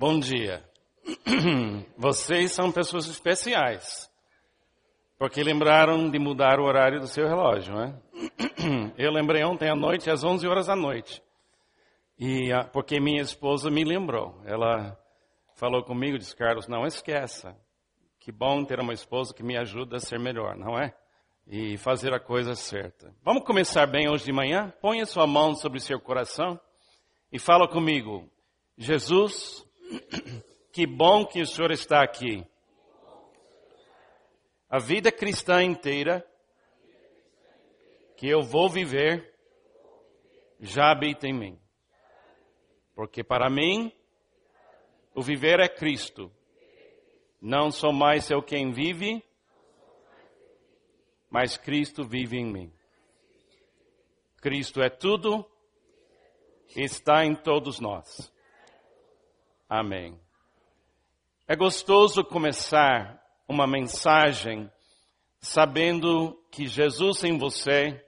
Bom dia. Vocês são pessoas especiais. Porque lembraram de mudar o horário do seu relógio, né? Eu lembrei ontem à noite, às 11 horas da noite. E porque minha esposa me lembrou. Ela falou comigo, disse, Carlos, não esqueça. Que bom ter uma esposa que me ajuda a ser melhor, não é? E fazer a coisa certa. Vamos começar bem hoje de manhã? Ponha sua mão sobre seu coração e fala comigo. Jesus, que bom que o Senhor está aqui. A vida cristã inteira que eu vou viver já habita em mim. Porque para mim, o viver é Cristo. Não sou mais eu quem vive, mas Cristo vive em mim. Cristo é tudo, está em todos nós. Amém. É gostoso começar uma mensagem sabendo que Jesus em você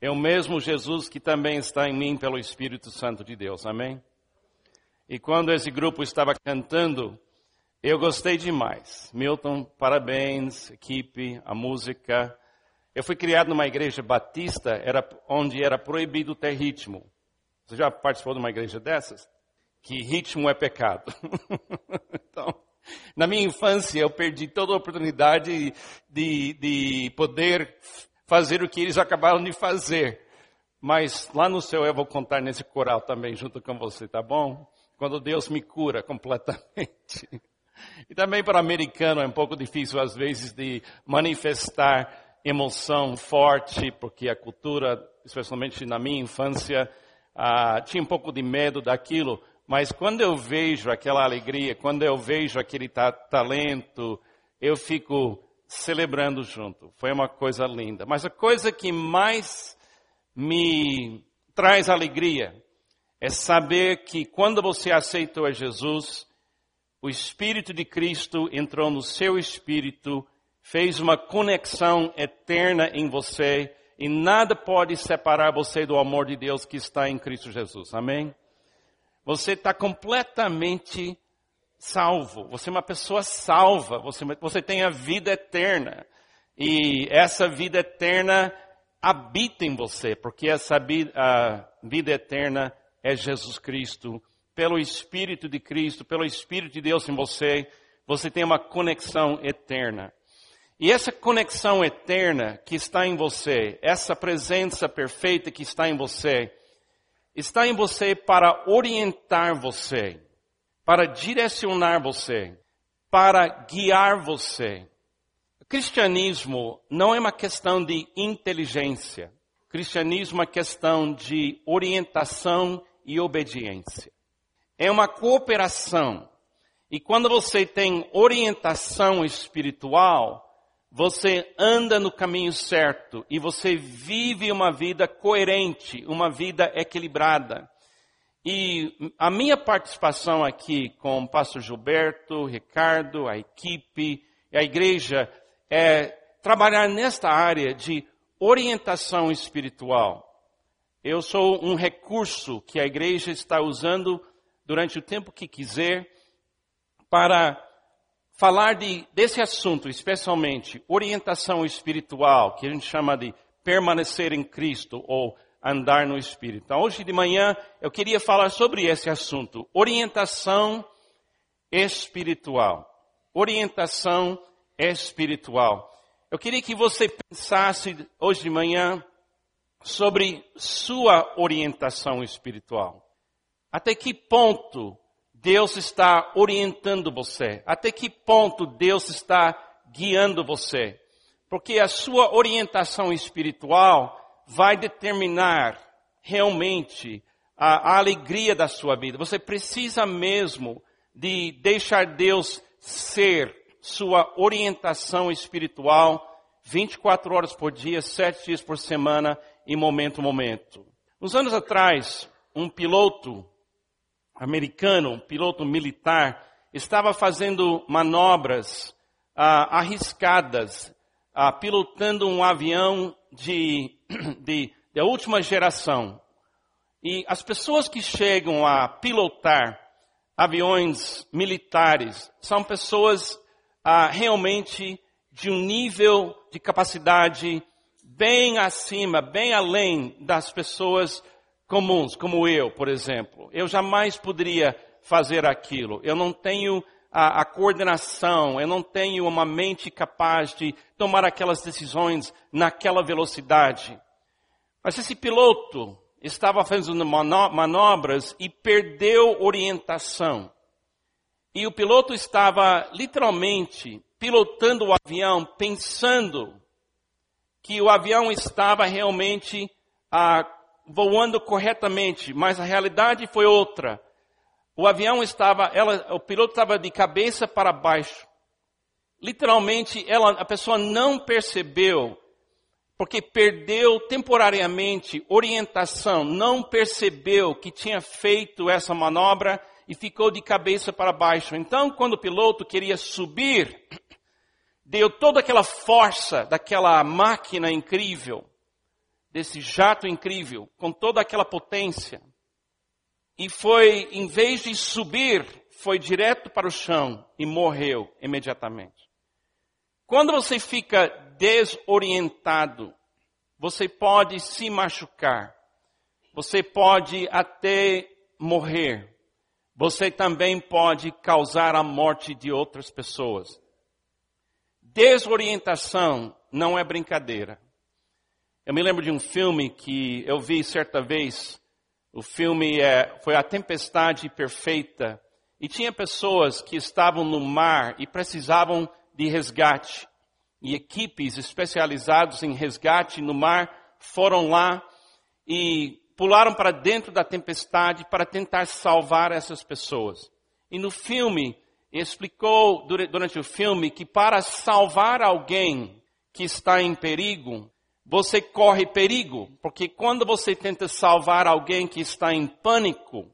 é o mesmo Jesus que também está em mim pelo Espírito Santo de Deus. Amém? E quando esse grupo estava cantando, eu gostei demais. Milton, parabéns, equipe, a música. Eu fui criado numa igreja batista, era, onde era proibido ter ritmo. Você já participou de uma igreja dessas? Que ritmo é pecado. então, na minha infância eu perdi toda a oportunidade de, de poder fazer o que eles acabaram de fazer. Mas lá no céu eu vou contar nesse coral também junto com você, tá bom? Quando Deus me cura completamente. E também para americano é um pouco difícil às vezes de manifestar emoção forte, porque a cultura, especialmente na minha infância, ah, tinha um pouco de medo daquilo. Mas quando eu vejo aquela alegria, quando eu vejo aquele ta talento, eu fico celebrando junto. Foi uma coisa linda. Mas a coisa que mais me traz alegria é saber que quando você aceitou a Jesus, o Espírito de Cristo entrou no seu espírito, fez uma conexão eterna em você e nada pode separar você do amor de Deus que está em Cristo Jesus. Amém? Você está completamente salvo. Você é uma pessoa salva. Você, você tem a vida eterna. E essa vida eterna habita em você, porque essa vida, vida eterna é Jesus Cristo. Pelo Espírito de Cristo, pelo Espírito de Deus em você, você tem uma conexão eterna. E essa conexão eterna que está em você, essa presença perfeita que está em você, está em você para orientar você, para direcionar você, para guiar você. O cristianismo não é uma questão de inteligência. O cristianismo é uma questão de orientação e obediência. É uma cooperação. E quando você tem orientação espiritual, você anda no caminho certo e você vive uma vida coerente, uma vida equilibrada. E a minha participação aqui com o pastor Gilberto, Ricardo, a equipe e a igreja é trabalhar nesta área de orientação espiritual. Eu sou um recurso que a igreja está usando durante o tempo que quiser para falar de, desse assunto, especialmente orientação espiritual, que a gente chama de permanecer em Cristo ou andar no Espírito. Então, hoje de manhã eu queria falar sobre esse assunto, orientação espiritual. Orientação espiritual. Eu queria que você pensasse hoje de manhã sobre sua orientação espiritual. Até que ponto Deus está orientando você? Até que ponto Deus está guiando você? Porque a sua orientação espiritual vai determinar realmente a, a alegria da sua vida. Você precisa mesmo de deixar Deus ser sua orientação espiritual 24 horas por dia, 7 dias por semana, em momento a momento. Uns anos atrás, um piloto americano, um piloto militar, estava fazendo manobras ah, arriscadas, ah, pilotando um avião de, de, de última geração. E as pessoas que chegam a pilotar aviões militares são pessoas ah, realmente de um nível de capacidade bem acima, bem além das pessoas comuns, como eu, por exemplo. Eu jamais poderia fazer aquilo. Eu não tenho a, a, coordenação, eu não tenho uma mente capaz de tomar aquelas decisões naquela velocidade. Mas esse piloto estava fazendo manobras e perdeu orientação. E o piloto estava literalmente pilotando o avião pensando que o avião estava realmente ah, voando corretamente, mas a realidade foi outra. O avião estava, ela, o piloto estava de cabeça para baixo. Literalmente, ela, a pessoa não percebeu, porque perdeu temporariamente orientação, não percebeu que tinha feito essa manobra e ficou de cabeça para baixo. Então, quando o piloto queria subir, deu toda aquela força daquela máquina incrível, desse jato incrível, com toda aquela potência. E foi, em vez de subir, foi direto para o chão e morreu imediatamente. Quando você fica desorientado, você pode se machucar. Você pode até morrer. Você também pode causar a morte de outras pessoas. Desorientação não é brincadeira. Eu me lembro de um filme que eu vi certa vez. O filme é, foi A Tempestade Perfeita. E tinha pessoas que estavam no mar e precisavam de resgate. E equipes especializadas em resgate no mar foram lá e pularam para dentro da tempestade para tentar salvar essas pessoas. E no filme, explicou durante o filme que para salvar alguém que está em perigo, você corre perigo, porque quando você tenta salvar alguém que está em pânico,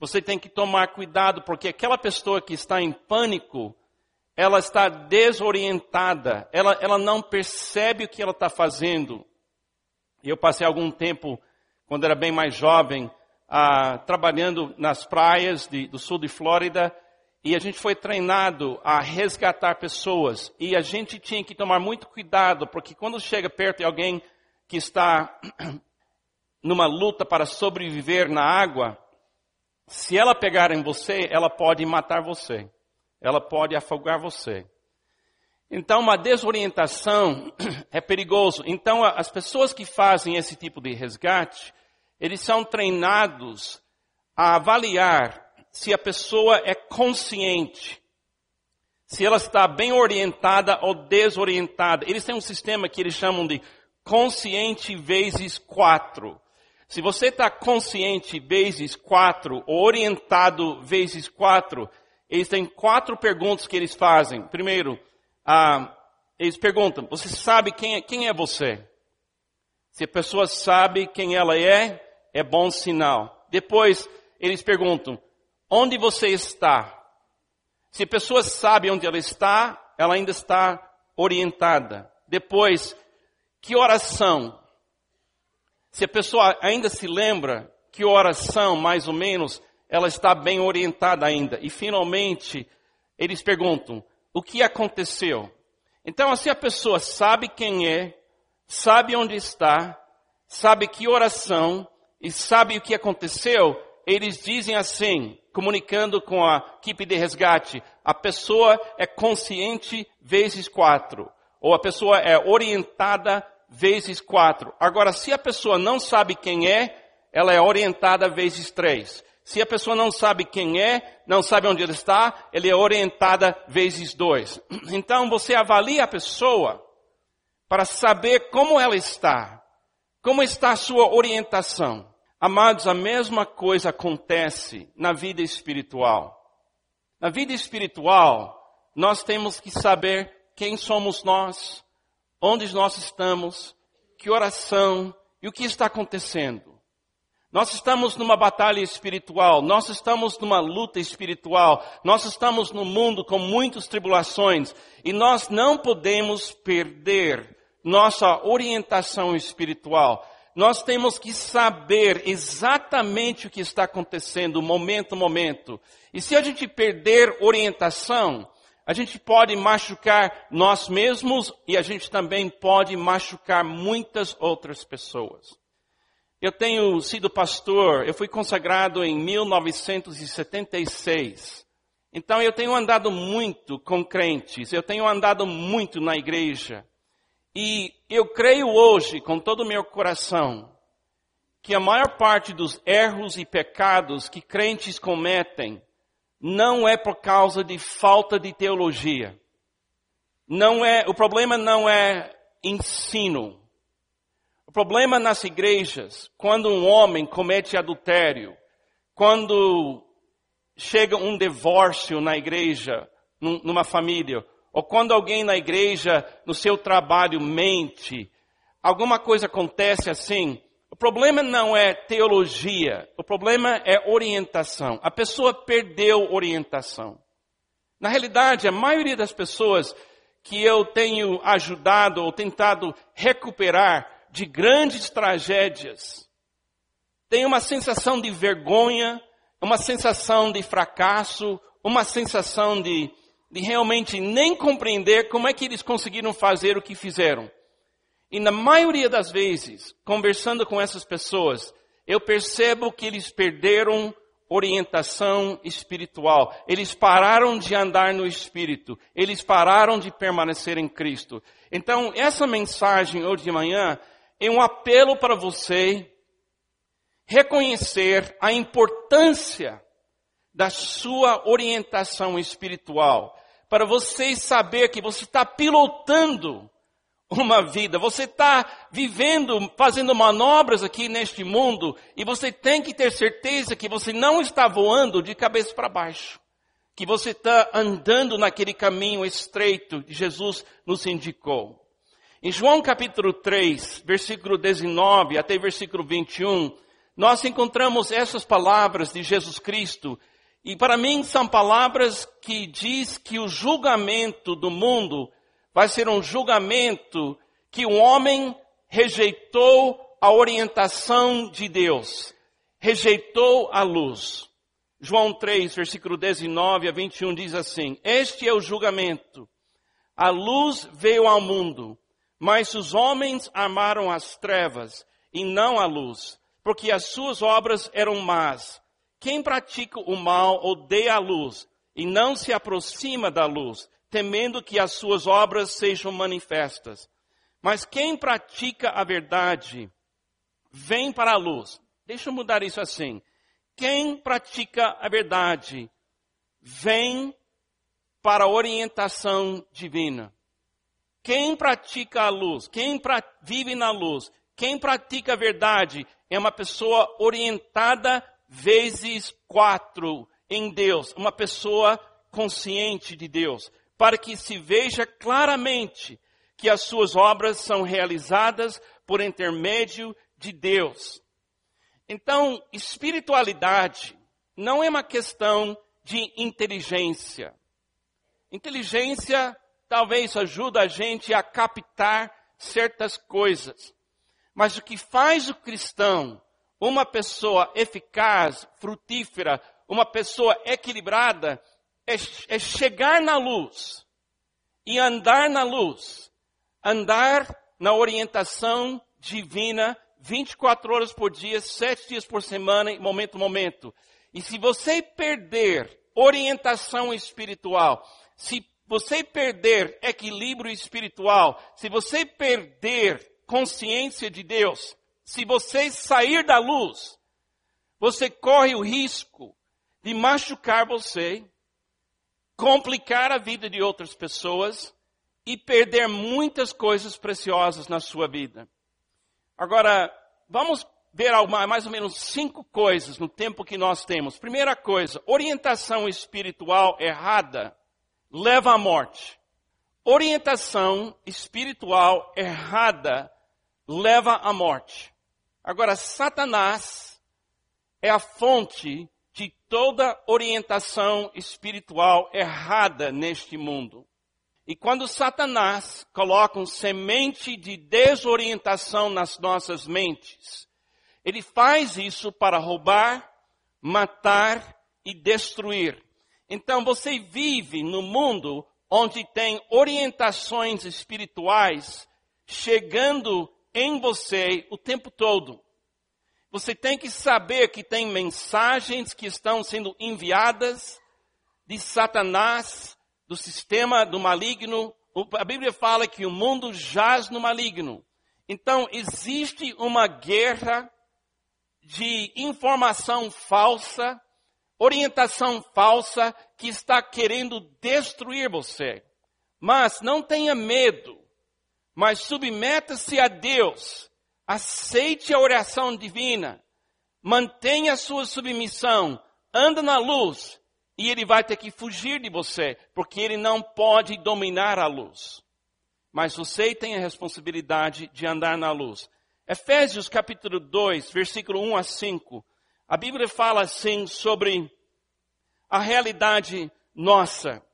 você tem que tomar cuidado, porque aquela pessoa que está em pânico, ela está desorientada, ela, ela não percebe o que ela está fazendo. Eu passei algum tempo, quando era bem mais jovem, ah, trabalhando nas praias de, do sul de Flórida, e a gente foi treinado a resgatar pessoas. E a gente tinha que tomar muito cuidado, porque quando chega perto de alguém que está numa luta para sobreviver na água, se ela pegar em você, ela pode matar você. Ela pode afogar você. Então, uma desorientação é perigoso. Então, as pessoas que fazem esse tipo de resgate, eles são treinados a avaliar se a pessoa é consciente, se ela está bem orientada ou desorientada. Eles têm um sistema que eles chamam de consciente vezes quatro. Se você está consciente vezes quatro, ou orientado vezes quatro, eles têm quatro perguntas que eles fazem. Primeiro, ah, eles perguntam, você sabe quem é, quem é você? Se a pessoa sabe quem ela é, é bom sinal. Depois, eles perguntam, onde você está. Se a pessoa sabe onde ela está, ela ainda está orientada. Depois, que oração? Se a pessoa ainda se lembra que oração, mais ou menos, ela está bem orientada ainda. E finalmente, eles perguntam, o que aconteceu? Então, assim a pessoa sabe quem é, sabe onde está, sabe que oração e sabe o que aconteceu, eles dizem assim, comunicando com a equipe de resgate, a pessoa é consciente vezes quatro, ou a pessoa é orientada vezes quatro. Agora, se a pessoa não sabe quem é, ela é orientada vezes três. Se a pessoa não sabe quem é, não sabe onde ele está, ele é orientada vezes dois. Então você avalia a pessoa para saber como ela está, como está a sua orientação. Amados, a mesma coisa acontece na vida espiritual. Na vida espiritual, nós temos que saber quem somos nós, onde nós estamos, que oração e o que está acontecendo. Nós estamos numa batalha espiritual, nós estamos numa luta espiritual, nós estamos no mundo com muitas tribulações e nós não podemos perder nossa orientação espiritual. Nós temos que saber exatamente o que está acontecendo, momento a momento. E se a gente perder orientação, a gente pode machucar nós mesmos e a gente também pode machucar muitas outras pessoas. Eu tenho sido pastor, eu fui consagrado em 1976. Então eu tenho andado muito com crentes, eu tenho andado muito na igreja. E eu creio hoje, com todo o meu coração, que a maior parte dos erros e pecados que crentes cometem não é por causa de falta de teologia. Não é, o problema não é ensino. O problema nas igrejas, quando um homem comete adultério, quando chega um divórcio na igreja, numa família, ou quando alguém na igreja, no seu trabalho, mente, alguma coisa acontece assim, o problema não é teologia, o problema é orientação. A pessoa perdeu orientação. Na realidade, a maioria das pessoas que eu tenho ajudado ou tentado recuperar de grandes tragédias tem uma sensação de vergonha, uma sensação de fracasso, uma sensação de de realmente nem compreender como é que eles conseguiram fazer o que fizeram. E na maioria das vezes, conversando com essas pessoas, eu percebo que eles perderam orientação espiritual. Eles pararam de andar no Espírito. Eles pararam de permanecer em Cristo. Então, essa mensagem hoje de manhã é um apelo para você reconhecer a importância da sua orientação espiritual, para você saber que você está pilotando uma vida, você está vivendo, fazendo manobras aqui neste mundo, e você tem que ter certeza que você não está voando de cabeça para baixo, que você está andando naquele caminho estreito que Jesus nos indicou. Em João capítulo 3, versículo 19 até versículo 21, nós encontramos essas palavras de Jesus Cristo e para mim são palavras que diz que o julgamento do mundo vai ser um julgamento que o homem rejeitou a orientação de Deus, rejeitou a luz. João 3, versículo 19 a 21 diz assim: Este é o julgamento. A luz veio ao mundo, mas os homens amaram as trevas e não a luz, porque as suas obras eram más quem pratica o mal odeia a luz e não se aproxima da luz, temendo que as suas obras sejam manifestas. Mas quem pratica a verdade vem para a luz. Deixa eu mudar isso assim. Quem pratica a verdade vem para a orientação divina. Quem pratica a luz, quem vive na luz, quem pratica a verdade é uma pessoa orientada vezes quatro em Deus, uma pessoa consciente de Deus, para que se veja claramente que as suas obras são realizadas por intermédio de Deus. Então, espiritualidade não é uma questão de inteligência. Inteligência talvez ajuda a gente a captar certas coisas. Mas o que faz o cristão uma pessoa eficaz, frutífera, uma pessoa equilibrada, é, é chegar na luz e andar na luz, andar na orientação divina 24 horas por dia, 7 dias por semana, em momento a momento. E se você perder orientação espiritual, se você perder equilíbrio espiritual, se você perder consciência de Deus, se você sair da luz, você corre o risco de machucar você, complicar a vida de outras pessoas e perder muitas coisas preciosas na sua vida. Agora, vamos ver mais ou menos cinco coisas no tempo que nós temos. Primeira coisa, orientação espiritual errada leva à morte. Orientação espiritual errada leva à morte. Agora, Satanás é a fonte de toda orientação espiritual errada neste mundo. E quando Satanás coloca um semente de desorientação nas nossas mentes, ele faz isso para roubar, matar e destruir. Então você vive no mundo onde tem orientações espirituais chegando em você o tempo todo. Você tem que saber que tem mensagens que estão sendo enviadas de Satanás, do sistema do maligno. A Bíblia fala que o mundo jaz no maligno. Então, existe uma guerra de informação falsa, orientação falsa, que está querendo destruir você. Mas não tenha medo, mas submeta-se a Deus aceite a oração divina, mantenha a sua submissão, anda na luz, e ele vai ter que fugir de você, porque ele não pode dominar a luz. Mas você tem a responsabilidade de andar na luz. Efésios capítulo 2, versículo 1 a 5. A Bíblia fala assim sobre a realidade nossa.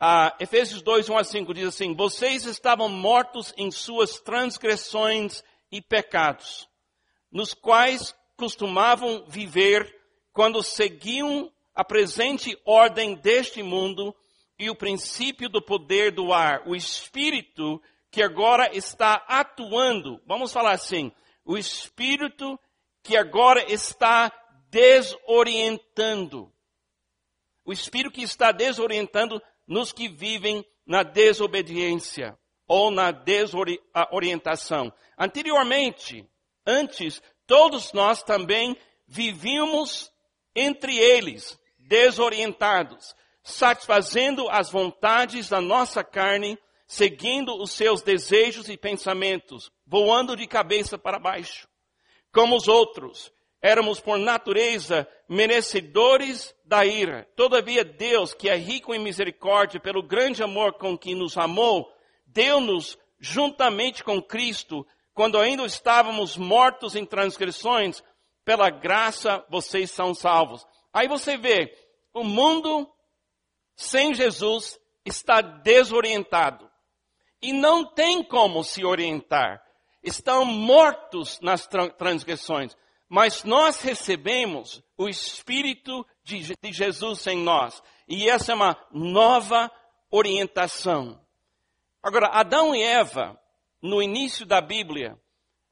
Ah, Efésios 2, 1 a 5 diz assim: Vocês estavam mortos em suas transgressões e pecados, nos quais costumavam viver quando seguiam a presente ordem deste mundo e o princípio do poder do ar, o espírito que agora está atuando. Vamos falar assim, o espírito que agora está desorientando. O espírito que está desorientando nos que vivem na desobediência ou na desorientação. Anteriormente, antes, todos nós também vivíamos entre eles, desorientados, satisfazendo as vontades da nossa carne, seguindo os seus desejos e pensamentos, voando de cabeça para baixo. Como os outros, éramos por natureza merecedores da ira. Todavia Deus, que é rico em misericórdia pelo grande amor com que nos amou, deu-nos juntamente com Cristo quando ainda estávamos mortos em transgressões, pela graça vocês são salvos. Aí você vê, o mundo sem Jesus está desorientado. E não tem como se orientar. Estão mortos nas transgressões. Mas nós recebemos o Espírito de, de Jesus em nós. E essa é uma nova orientação. Agora, Adão e Eva no início da Bíblia,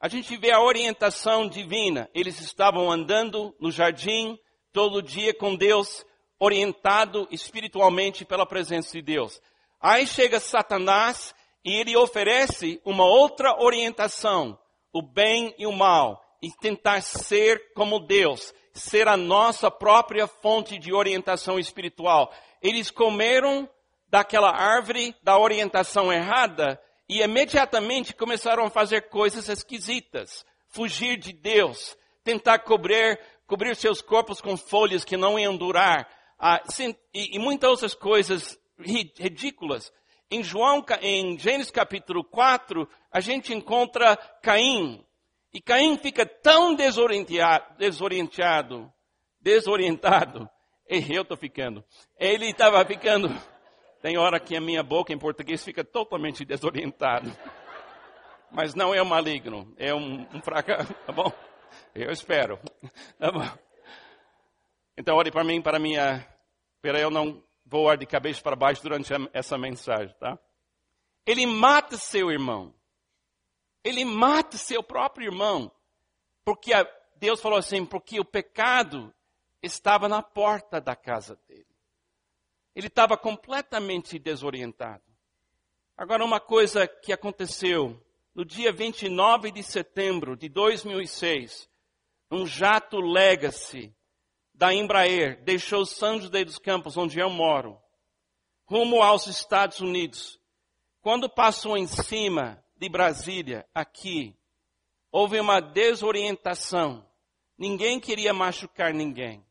a gente vê a orientação divina. Eles estavam andando no jardim todo dia com Deus, orientado espiritualmente pela presença de Deus. Aí chega Satanás e ele oferece uma outra orientação, o bem e o mal, e tentar ser como Deus, ser a nossa própria fonte de orientação espiritual. Eles comeram daquela árvore da orientação errada e imediatamente começaram a fazer coisas esquisitas, fugir de Deus, tentar cobrir, cobrir seus corpos com folhas que não iam durar, ah, e, e muitas outras coisas ridículas. Em João, em Gênesis capítulo 4, a gente encontra Caim. E Caim fica tão desorientado, desorientado, desorientado. E eu estou ficando. Ele estava ficando tem hora que a minha boca em português fica totalmente desorientada. Mas não é um maligno, é um, um fracasso, tá bom? Eu espero, tá bom? Então, ore para mim, para minha, para eu não voar de cabeça para baixo durante essa mensagem, tá? Ele mata seu irmão. Ele mata seu próprio irmão. Porque a, Deus falou assim, porque o pecado estava na porta da casa dele. Ele estava completamente desorientado. Agora, uma coisa que aconteceu no dia 29 de setembro de 2006, um jato Legacy da Embraer deixou São José dos Campos, onde eu moro, rumo aos Estados Unidos. Quando passou em cima de Brasília, aqui, houve uma desorientação. Ninguém queria machucar ninguém.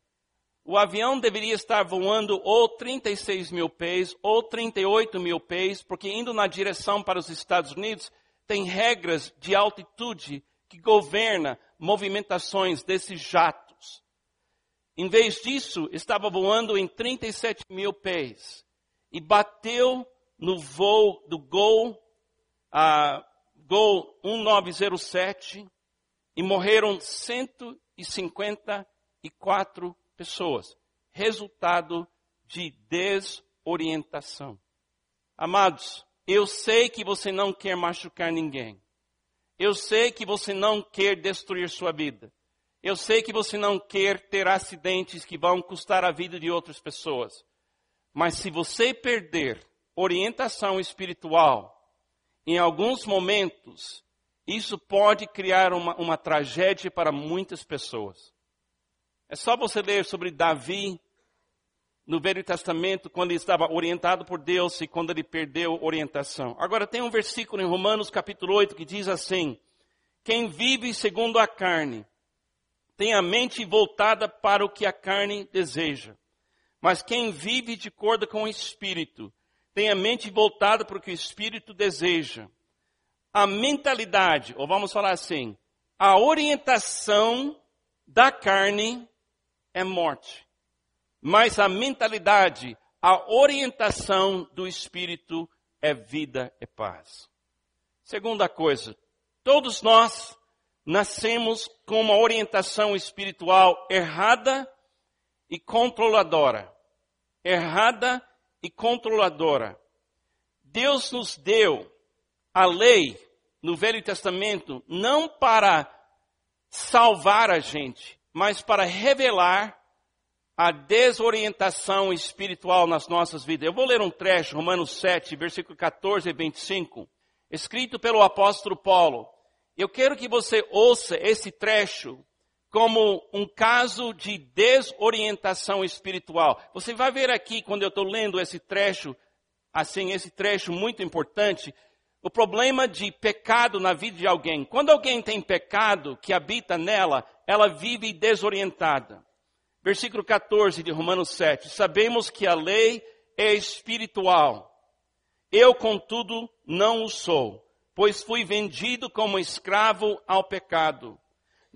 O avião deveria estar voando ou 36 mil pés ou 38 mil pés, porque indo na direção para os Estados Unidos, tem regras de altitude que governa movimentações desses jatos. Em vez disso, estava voando em 37 mil pés e bateu no voo do Gol, uh, Gol 1907 e morreram 154 pessoas. Resultado de desorientação. Amados, eu sei que você não quer machucar ninguém. Eu sei que você não quer destruir sua vida. Eu sei que você não quer ter acidentes que vão custar a vida de outras pessoas. Mas se você perder orientação espiritual, em alguns momentos, isso pode criar uma, uma tragédia para muitas pessoas. É só você ler sobre Davi no Velho Testamento, quando ele estava orientado por Deus e quando ele perdeu orientação. Agora tem um versículo em Romanos capítulo 8 que diz assim: Quem vive segundo a carne tem a mente voltada para o que a carne deseja. Mas quem vive de acordo com o Espírito tem a mente voltada para o que o Espírito deseja. A mentalidade, ou vamos falar assim, a orientação da carne é morte. Mas a mentalidade, a orientação do Espírito é vida e paz. Segunda coisa, todos nós nascemos com uma orientação espiritual errada e controladora. Errada e controladora. Deus nos deu a lei no Velho Testamento não para salvar a gente, mas para revelar a desorientação espiritual nas nossas vidas. Eu vou ler um trecho, Romanos 7, versículo 14 e 25, escrito pelo apóstolo Paulo. Eu quero que você ouça esse trecho como um caso de desorientação espiritual. Você vai ver aqui, quando eu estou lendo esse trecho, assim, esse trecho muito importante, o problema de pecado na vida de alguém. Quando alguém tem pecado que habita nela, ela vive desorientada. Versículo 14 de Romanos 7. Sabemos que a lei é espiritual. Eu, contudo, não o sou pois fui vendido como escravo ao pecado.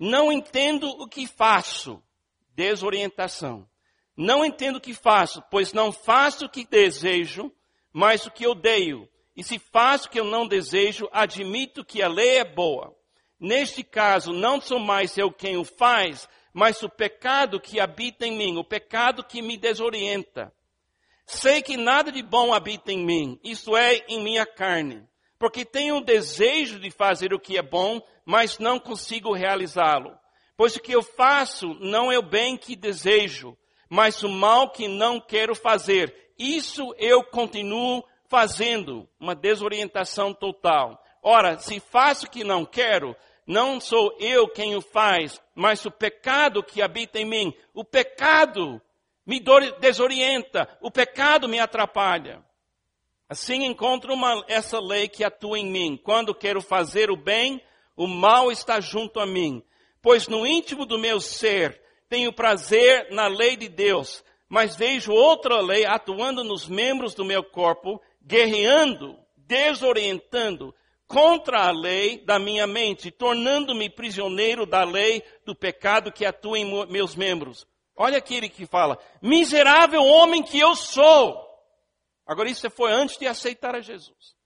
Não entendo o que faço. Desorientação. Não entendo o que faço, pois não faço o que desejo, mas o que odeio. E se faço o que eu não desejo, admito que a lei é boa. Neste caso, não sou mais eu quem o faz, mas o pecado que habita em mim, o pecado que me desorienta. Sei que nada de bom habita em mim, isso é, em minha carne porque tenho o desejo de fazer o que é bom, mas não consigo realizá-lo. Pois o que eu faço não é o bem que desejo, mas o mal que não quero fazer. Isso eu continuo fazendo, uma desorientação total. Ora, se faço o que não quero, não sou eu quem o faz, mas o pecado que habita em mim. O pecado me desorienta, o pecado me atrapalha. Assim encontro uma, essa lei que atua em mim. Quando quero fazer o bem, o mal está junto a mim. Pois no íntimo do meu ser tenho prazer na lei de Deus, mas vejo outra lei atuando nos membros do meu corpo, guerreando, desorientando contra a lei da minha mente, tornando-me prisioneiro da lei do pecado que atua em meus membros. Olha aquele que fala: miserável homem que eu sou. Agora, isso foi antes de aceitar a Jesus.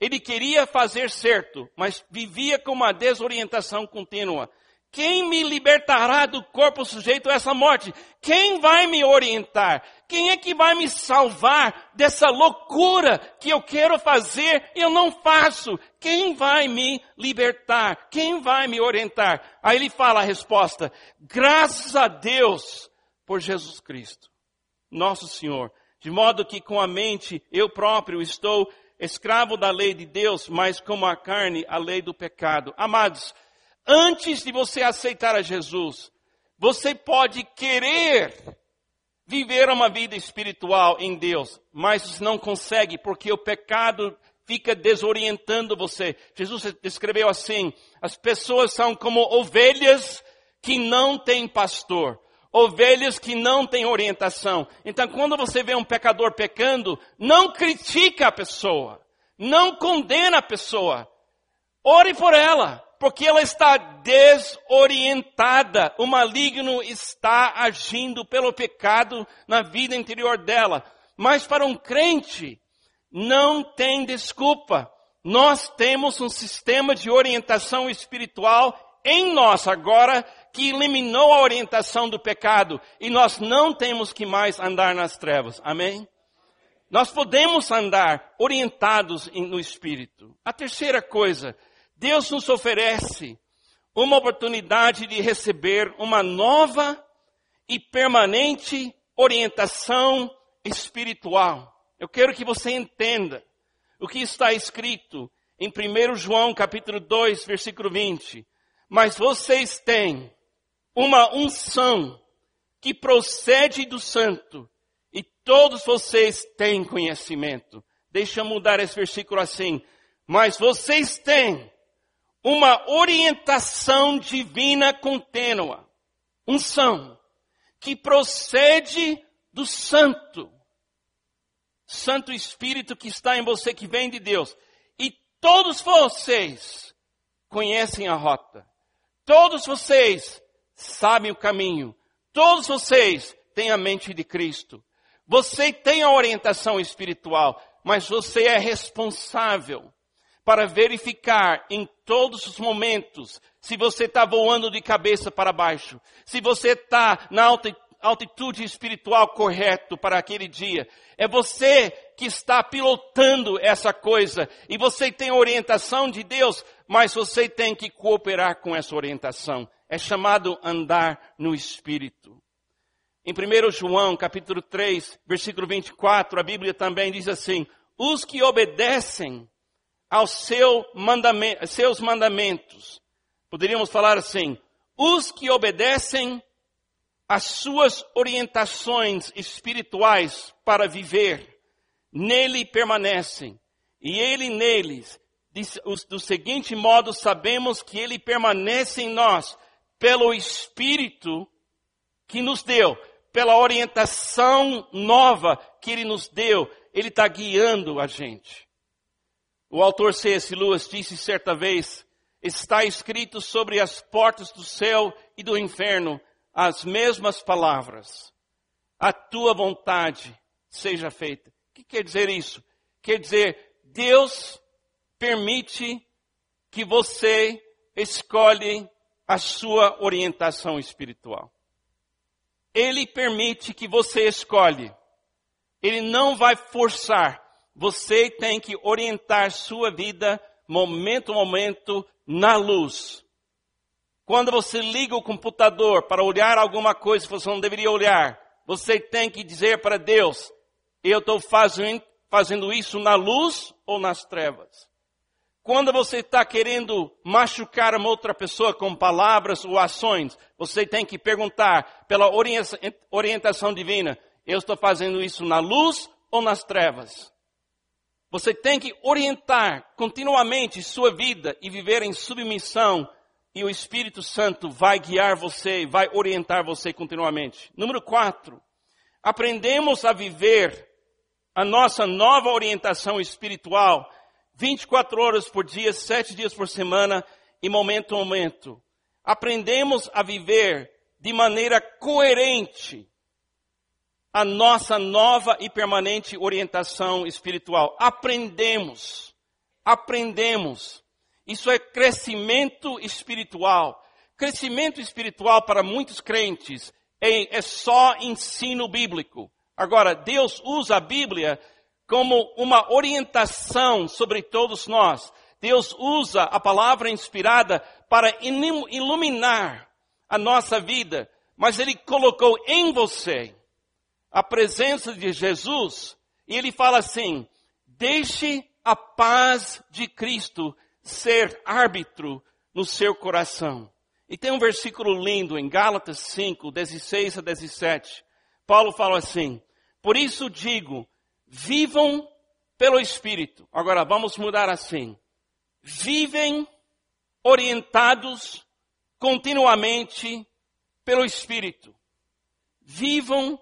Ele queria fazer certo, mas vivia com uma desorientação contínua. Quem me libertará do corpo sujeito a essa morte? Quem vai me orientar? Quem é que vai me salvar dessa loucura que eu quero fazer e eu não faço? Quem vai me libertar? Quem vai me orientar? Aí ele fala a resposta: graças a Deus por Jesus Cristo, nosso Senhor, de modo que com a mente eu próprio estou escravo da lei de Deus, mas como a carne, a lei do pecado. Amados, antes de você aceitar a Jesus, você pode querer viver uma vida espiritual em Deus, mas não consegue porque o pecado fica desorientando você. Jesus descreveu assim: as pessoas são como ovelhas que não têm pastor ovelhas que não têm orientação. Então, quando você vê um pecador pecando, não critica a pessoa, não condena a pessoa. Ore por ela, porque ela está desorientada. O maligno está agindo pelo pecado na vida interior dela. Mas para um crente, Não tem desculpa. Nós temos um sistema de orientação espiritual em nós agora que eliminou a orientação do pecado e nós não temos que mais andar nas trevas. Amém? Nós podemos andar orientados no Espírito. A terceira coisa, Deus nos oferece uma oportunidade de receber uma nova e permanente orientação espiritual. Eu quero que você entenda o que está escrito em 1 João capítulo 2, versículo 20. Mas vocês têm uma unção que procede do santo e todos vocês têm conhecimento. Deixa eu mudar esse versículo assim. Mas vocês têm uma orientação divina contínua. Unção que procede do santo. Santo Espírito que está em você, que vem de Deus. E todos vocês conhecem a rota. Todos vocês sabem o caminho. Todos vocês têm a mente de Cristo. Você tem a orientação espiritual, mas você é responsável para verificar em todos os momentos se você está voando de cabeça para baixo, se você está na altitude espiritual correto para aquele dia. É você que está pilotando essa coisa e você tem a orientação de Deus, mas você tem que cooperar com essa orientação. É chamado andar no Espírito. Em 1 João, capítulo 3, versículo 24, a Bíblia também diz assim, os que obedecem aos seu mandamento, seus mandamentos. Poderíamos falar assim, os que obedecem às suas orientações espirituais para viver, nele permanecem, e ele neles. Do seguinte modo, sabemos que ele permanece em nós pelo Espírito que nos deu, pela orientação nova que ele nos deu, ele está guiando a gente. O autor C.S. Lewis disse certa vez, está escrito sobre as portas do céu e do inferno as mesmas palavras. A tua vontade seja feita. O que quer dizer isso? Quer dizer, Deus permite que você escolhe a sua orientação espiritual. Ele permite que você escolhe. Ele não vai forçar. Você tem que orientar sua vida momento a momento na luz. Quando você liga o computador para olhar alguma coisa que você não deveria olhar, você tem que dizer para Deus, eu estou fazendo, fazendo isso na luz ou nas trevas? Quando você está querendo machucar uma outra pessoa com palavras ou ações, você tem que perguntar pela orientação divina, eu estou fazendo isso na luz ou nas trevas? Você tem que orientar continuamente sua vida e viver em submissão e o Espírito Santo vai guiar você, vai orientar você continuamente. Número quatro, aprendemos a viver a nossa nova orientação espiritual 24 horas por dia, 7 dias por semana e momento a momento. Aprendemos a viver de maneira coerente a nossa nova e permanente orientação espiritual. Aprendemos, aprendemos. Isso é crescimento espiritual. Crescimento espiritual para muitos crentes é, é só ensino bíblico. Agora, Deus usa a Bíblia como uma orientação sobre todos nós. Deus usa a palavra inspirada para iluminar a nossa vida, mas Ele colocou em você a presença de Jesus, e ele fala assim: deixe a paz de Cristo ser árbitro no seu coração. E tem um versículo lindo em Gálatas 5, 16 a 17. Paulo fala assim: Por isso digo, vivam pelo Espírito. Agora vamos mudar assim. Vivem orientados continuamente pelo Espírito. Vivam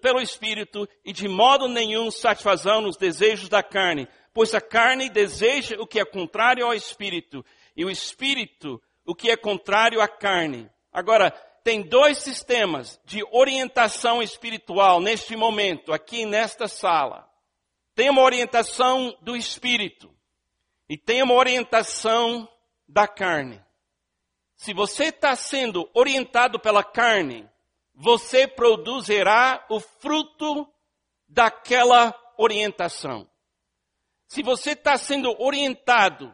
pelo Espírito e de modo nenhum satisfazão os desejos da carne, pois a carne deseja o que é contrário ao Espírito e o Espírito o que é contrário à carne. Agora, tem dois sistemas de orientação espiritual neste momento, aqui nesta sala. Tem uma orientação do espírito e tem uma orientação da carne. Se você está sendo orientado pela carne, você produzirá o fruto daquela orientação. Se você está sendo orientado,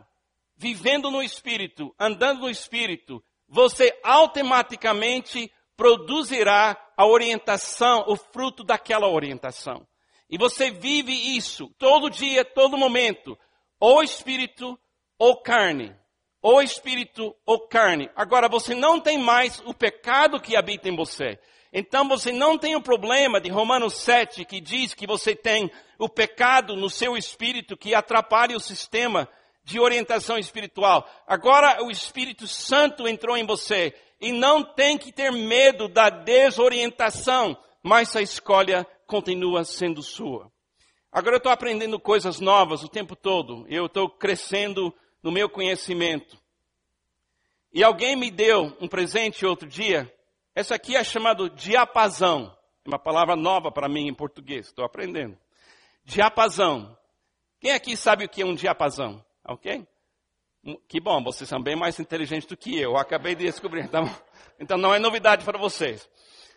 vivendo no Espírito, andando no Espírito, você automaticamente produzirá a orientação, o fruto daquela orientação. E você vive isso todo dia, todo momento, ou espírito ou carne. Ou espírito ou carne. Agora você não tem mais o pecado que habita em você. Então você não tem o problema de Romanos 7 que diz que você tem o pecado no seu espírito que atrapalha o sistema de orientação espiritual. Agora o Espírito Santo entrou em você e não tem que ter medo da desorientação, mas a escolha continua sendo sua. Agora eu estou aprendendo coisas novas o tempo todo. Eu estou crescendo no meu conhecimento. E alguém me deu um presente outro dia. Essa aqui é chamado diapasão. É uma palavra nova para mim em português. Estou aprendendo. Diapasão. Quem aqui sabe o que é um diapasão? Ok? Que bom, vocês são bem mais inteligentes do que eu. eu acabei de descobrir. Então, então não é novidade para vocês.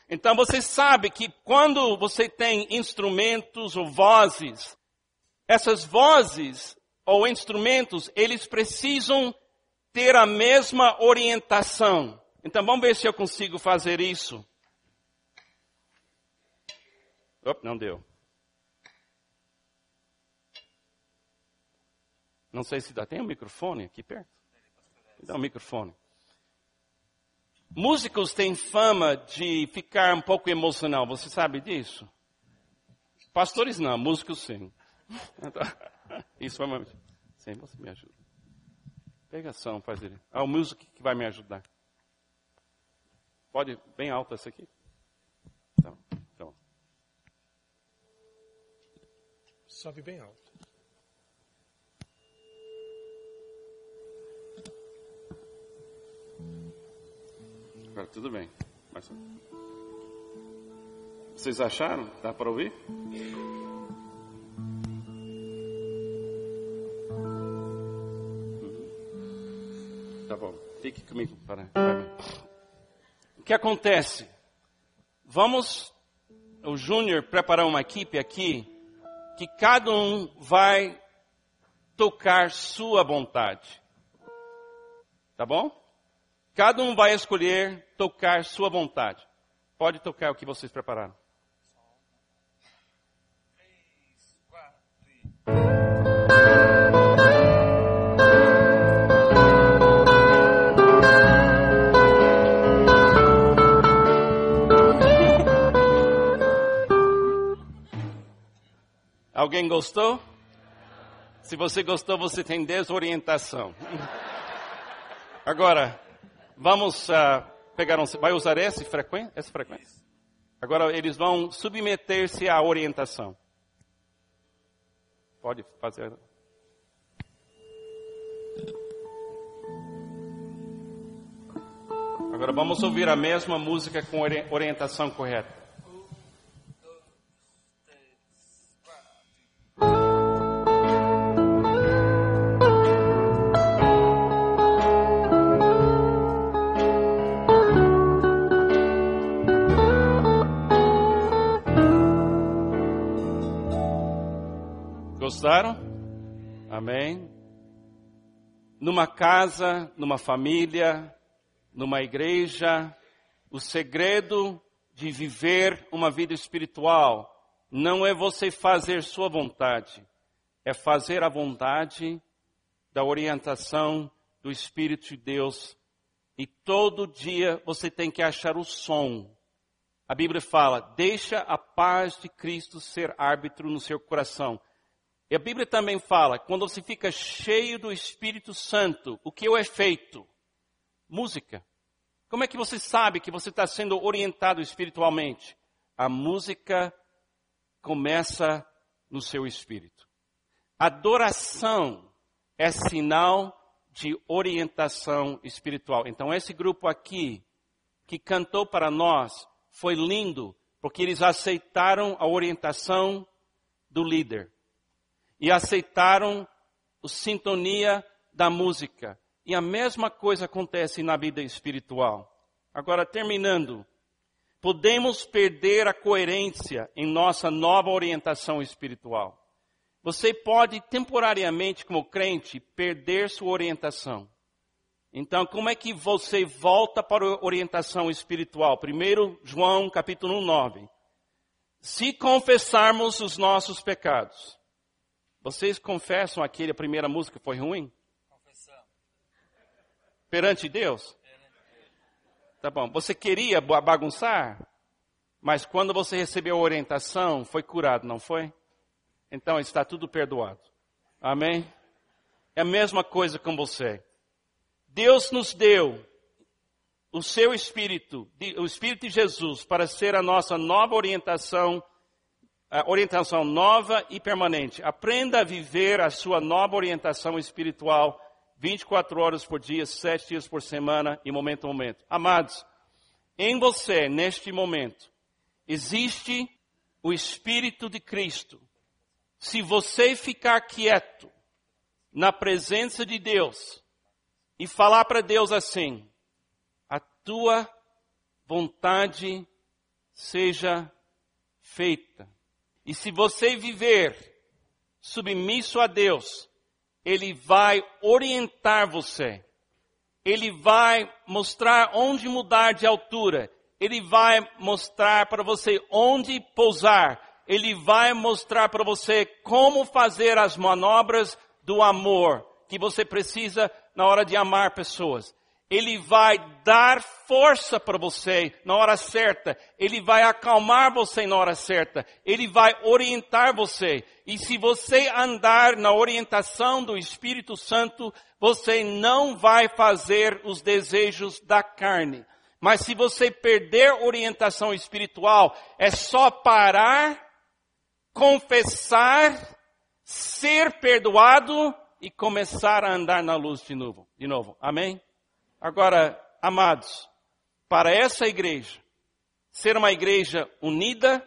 Então você sabe que quando você tem instrumentos ou vozes, essas vozes ou instrumentos, eles precisam ter a mesma orientação. Então vamos ver se eu consigo fazer isso. Opa, não deu. Não sei se dá. Tem um microfone aqui perto? Dá um microfone. Músicos têm fama de ficar um pouco emocional. Você sabe disso? Pastores não, músicos sim. Isso foi uma... Sim, você me ajuda. Pegação, faz ele. Ah, o músico que vai me ajudar. Pode, bem alta essa aqui. Então, então. Sobe bem alto. Agora tudo bem. Mas... Vocês acharam? Dá para ouvir? Uhum. Tá bom. Fique comigo para. O que acontece? Vamos, o Júnior preparar uma equipe aqui que cada um vai tocar sua vontade. Tá bom? Cada um vai escolher tocar sua vontade. Pode tocar o que vocês prepararam. Alguém gostou? Se você gostou, você tem desorientação. Agora, Vamos uh, pegar um, vai usar esse frequência, essa frequência? Agora eles vão submeter-se à orientação. Pode fazer. Agora vamos ouvir a mesma música com orientação correta. Gostaram? Amém? Numa casa, numa família, numa igreja, o segredo de viver uma vida espiritual não é você fazer sua vontade, é fazer a vontade da orientação do Espírito de Deus. E todo dia você tem que achar o som. A Bíblia fala: deixa a paz de Cristo ser árbitro no seu coração. E a Bíblia também fala, quando você fica cheio do Espírito Santo, o que é o efeito? Música. Como é que você sabe que você está sendo orientado espiritualmente? A música começa no seu espírito. Adoração é sinal de orientação espiritual. Então, esse grupo aqui, que cantou para nós, foi lindo, porque eles aceitaram a orientação do líder. E aceitaram a sintonia da música. E a mesma coisa acontece na vida espiritual. Agora, terminando, podemos perder a coerência em nossa nova orientação espiritual. Você pode temporariamente, como crente, perder sua orientação. Então, como é que você volta para a orientação espiritual? Primeiro, João capítulo 9. Se confessarmos os nossos pecados. Vocês confessam aquele, a primeira música foi ruim? Confessamos. Perante Deus? Tá bom. Você queria bagunçar? Mas quando você recebeu a orientação, foi curado, não foi? Então está tudo perdoado. Amém? É a mesma coisa com você. Deus nos deu o seu Espírito, o Espírito de Jesus, para ser a nossa nova orientação, orientação nova e permanente. Aprenda a viver a sua nova orientação espiritual 24 horas por dia, 7 dias por semana e momento a momento. Amados, em você, neste momento, existe o Espírito de Cristo. Se você ficar quieto na presença de Deus, e falar para Deus assim: a tua vontade seja feita. E se você viver submisso a Deus, Ele vai orientar você. Ele vai mostrar onde mudar de altura. Ele vai mostrar para você onde pousar. Ele vai mostrar para você como fazer as manobras do amor que você precisa na hora de amar pessoas. Ele vai dar força para você na hora certa. Ele vai acalmar você na hora certa. Ele vai orientar você. E se você andar na orientação do Espírito Santo, você não vai fazer os desejos da carne. Mas se você perder orientação espiritual, é só parar, confessar, ser perdoado e começar a andar na luz de novo. De novo. Amém? Agora, amados, para essa igreja ser uma igreja unida,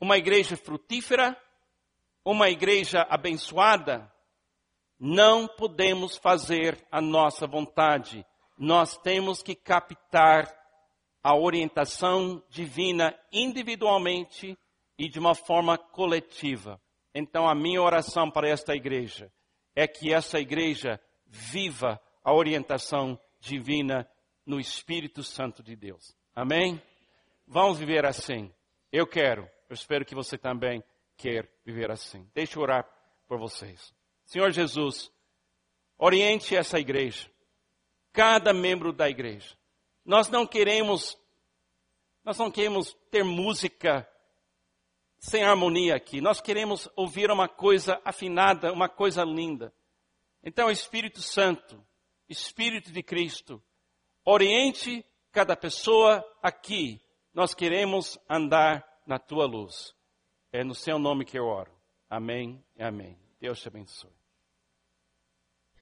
uma igreja frutífera, uma igreja abençoada, não podemos fazer a nossa vontade. Nós temos que captar a orientação divina individualmente e de uma forma coletiva. Então, a minha oração para esta igreja é que essa igreja viva a orientação divina no Espírito Santo de Deus. Amém? Vamos viver assim. Eu quero. Eu espero que você também quer viver assim. Deixa eu orar por vocês. Senhor Jesus, oriente essa igreja. Cada membro da igreja. Nós não queremos nós não queremos ter música sem harmonia aqui. Nós queremos ouvir uma coisa afinada, uma coisa linda. Então, Espírito Santo, Espírito de Cristo, oriente cada pessoa aqui. Nós queremos andar na tua luz. É no seu nome que eu oro. Amém e amém. Deus te abençoe.